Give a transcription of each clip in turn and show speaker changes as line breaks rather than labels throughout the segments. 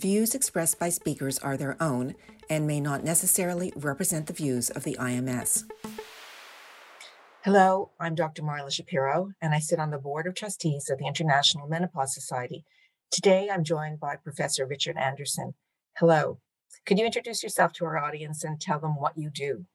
views expressed by speakers are their own and may not necessarily represent the views of the IMS.
Hello, I'm Dr. Marla Shapiro, and I sit on the Board of Trustees of the International Menopause Society. Today, I'm joined by Professor Richard Anderson. Hello. Could you introduce yourself to our audience and tell them what you do?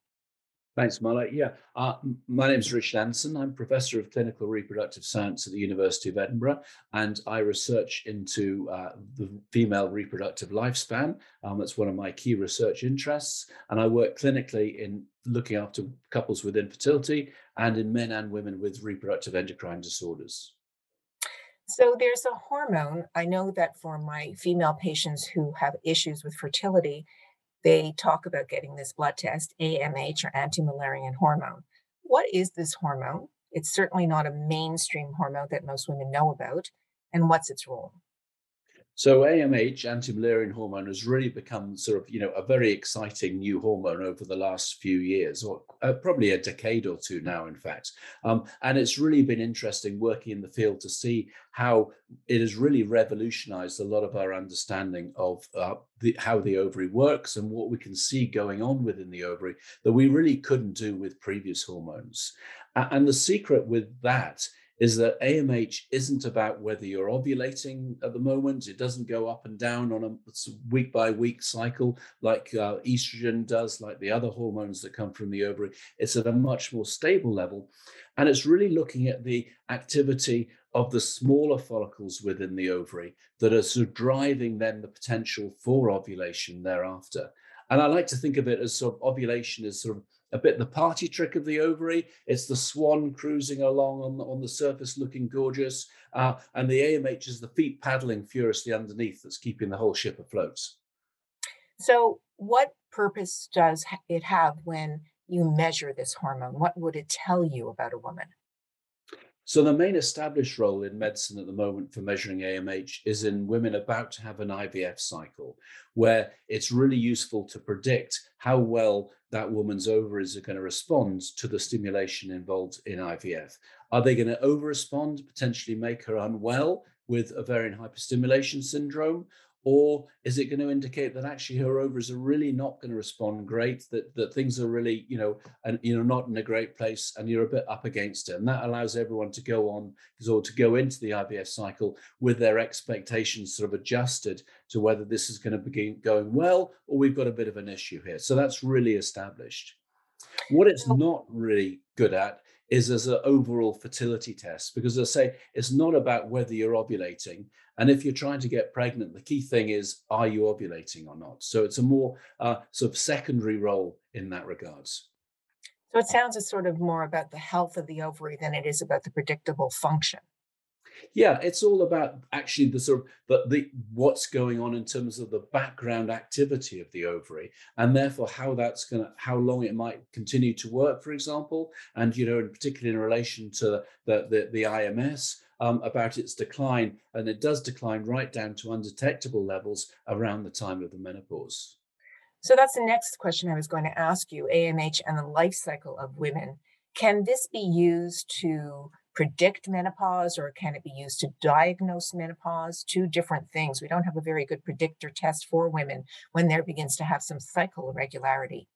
Thanks, Marla. Yeah, uh, my name is Richard Anderson. I'm Professor of Clinical Reproductive Science at the University of Edinburgh, and I research into uh, the female reproductive lifespan. Um, that's one of my key research interests. And I work clinically in looking after couples with infertility and in men and women with reproductive endocrine disorders.
So there's a hormone. I know that for my female patients who have issues with fertility, they talk about getting this blood test, AMH or anti Mullerian hormone. What is this hormone? It's certainly not a mainstream hormone that most women know about. And what's its role?
So AMH, anti-Mullerian hormone, has really become sort of, you know, a very exciting new hormone over the last few years, or uh, probably a decade or two now, in fact. Um, and it's really been interesting working in the field to see how it has really revolutionized a lot of our understanding of uh, the, how the ovary works and what we can see going on within the ovary that we really couldn't do with previous hormones. And the secret with that is that AMH isn't about whether you're ovulating at the moment. It doesn't go up and down on a week by week cycle like uh, estrogen does, like the other hormones that come from the ovary. It's at a much more stable level. And it's really looking at the activity of the smaller follicles within the ovary that are sort of driving then the potential for ovulation thereafter. And I like to think of it as sort of ovulation as sort of a bit the party trick of the ovary. It's the swan cruising along on the, on the surface looking gorgeous. Uh, and the AMH is the feet paddling furiously underneath that's keeping the whole ship afloat.
So, what purpose does it have when you measure this hormone? What would it tell you about a woman?
So, the main established role in medicine at the moment for measuring AMH is in women about to have an IVF cycle, where it's really useful to predict how well that woman's ovaries are going to respond to the stimulation involved in IVF. Are they going to over respond, potentially make her unwell with ovarian hyperstimulation syndrome? Or is it going to indicate that actually her ovaries are really not going to respond great that that things are really you know and you know not in a great place and you're a bit up against it? And that allows everyone to go on or to go into the ivf cycle with their expectations sort of adjusted to whether this is going to begin going well or we've got a bit of an issue here. So that's really established. What it's not really good at is as an overall fertility test because as I say it's not about whether you're ovulating and if you're trying to get pregnant the key thing is are you ovulating or not? So it's a more uh, sort of secondary role in that regards.
So it sounds as sort of more about the health of the ovary than it is about the predictable function
yeah it's all about actually the sort of the, the what's going on in terms of the background activity of the ovary and therefore how that's going to how long it might continue to work for example and you know in particular in relation to the the, the ims um, about its decline and it does decline right down to undetectable levels around the time of the menopause.
So that's the next question i was going to ask you amh and the life cycle of women. Can this be used to predict menopause or can it be used to diagnose menopause? Two different things. We don't have a very good predictor test for women when there begins to have some cycle irregularity.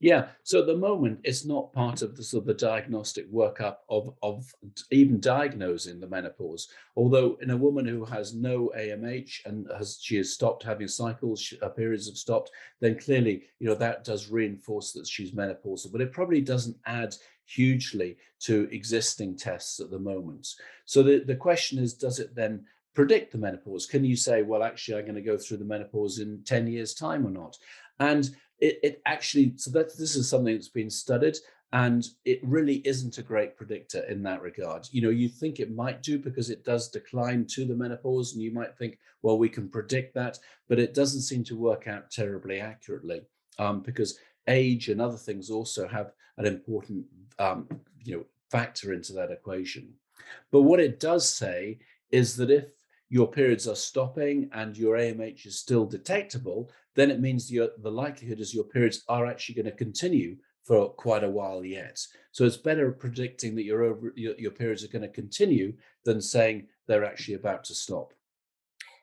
Yeah, so at the moment, it's not part of the sort of the diagnostic workup of, of even diagnosing the menopause. Although in a woman who has no AMH and has she has stopped having cycles, she, her periods have stopped, then clearly you know that does reinforce that she's menopausal. But it probably doesn't add hugely to existing tests at the moment. So the, the question is, does it then predict the menopause? Can you say, well, actually, I'm going to go through the menopause in 10 years' time or not? And it, it actually, so that this is something that's been studied and it really isn't a great predictor in that regard. You know, you think it might do because it does decline to the menopause, and you might think, well, we can predict that, but it doesn't seem to work out terribly accurately um, because age and other things also have an important um, you know factor into that equation. But what it does say is that if your periods are stopping and your AMH is still detectable, then it means the likelihood is your periods are actually going to continue for quite a while yet. So it's better predicting that your, over, your, your periods are going to continue than saying they're actually about to stop.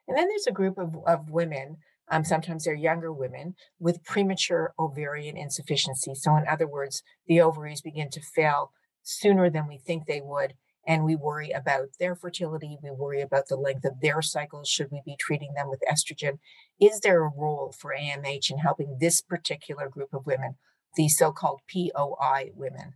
And then there's a group of, of women, um, sometimes they're younger women, with premature ovarian insufficiency. So, in other words, the ovaries begin to fail sooner than we think they would. And we worry about their fertility. We worry about the length of their cycles. Should we be treating them with estrogen? Is there a role for AMH in helping this particular group of women, the so called POI women?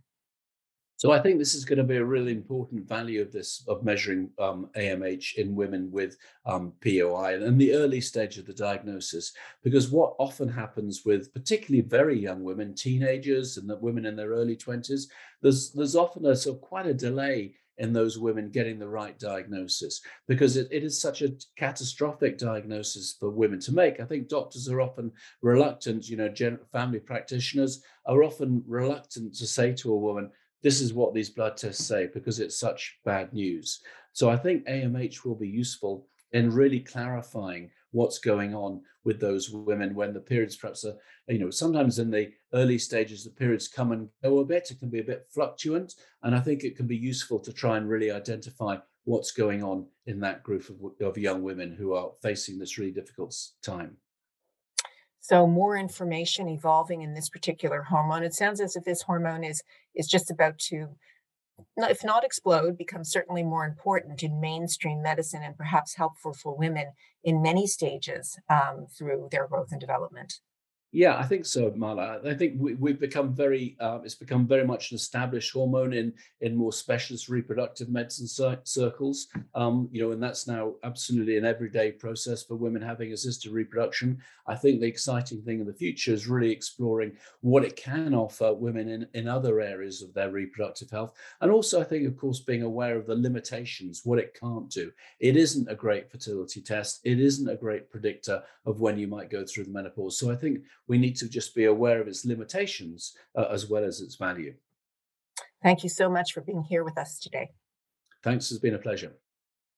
So I think this is going to be a really important value of this of measuring um, AMH in women with um, POI and the early stage of the diagnosis, because what often happens with particularly very young women, teenagers, and the women in their early twenties, there's there's often a sort of quite a delay in those women getting the right diagnosis because it, it is such a catastrophic diagnosis for women to make. I think doctors are often reluctant, you know, family practitioners are often reluctant to say to a woman, this is what these blood tests say because it's such bad news. So I think AMH will be useful in really clarifying what's going on with those women when the periods perhaps are, you know, sometimes in the early stages, the periods come and go a bit. It can be a bit fluctuant. And I think it can be useful to try and really identify what's going on in that group of, of young women who are facing this really difficult time.
So more information evolving in this particular hormone. It sounds as if this hormone is is just about to, if not explode, become certainly more important in mainstream medicine and perhaps helpful for women in many stages um, through their growth and development.
Yeah, I think so, Marla. I think we, have become very, uh, it's become very much an established hormone in in more specialist reproductive medicine cir- circles. Um, you know, and that's now absolutely an everyday process for women having assisted reproduction. I think the exciting thing in the future is really exploring what it can offer women in, in other areas of their reproductive health. And also, I think, of course, being aware of the limitations, what it can't do. It isn't a great fertility test, it isn't a great predictor of when you might go through the menopause. So I think we need to just be aware of its limitations uh, as well as its value.
Thank you so much for being here with us today.
Thanks, it's been a pleasure.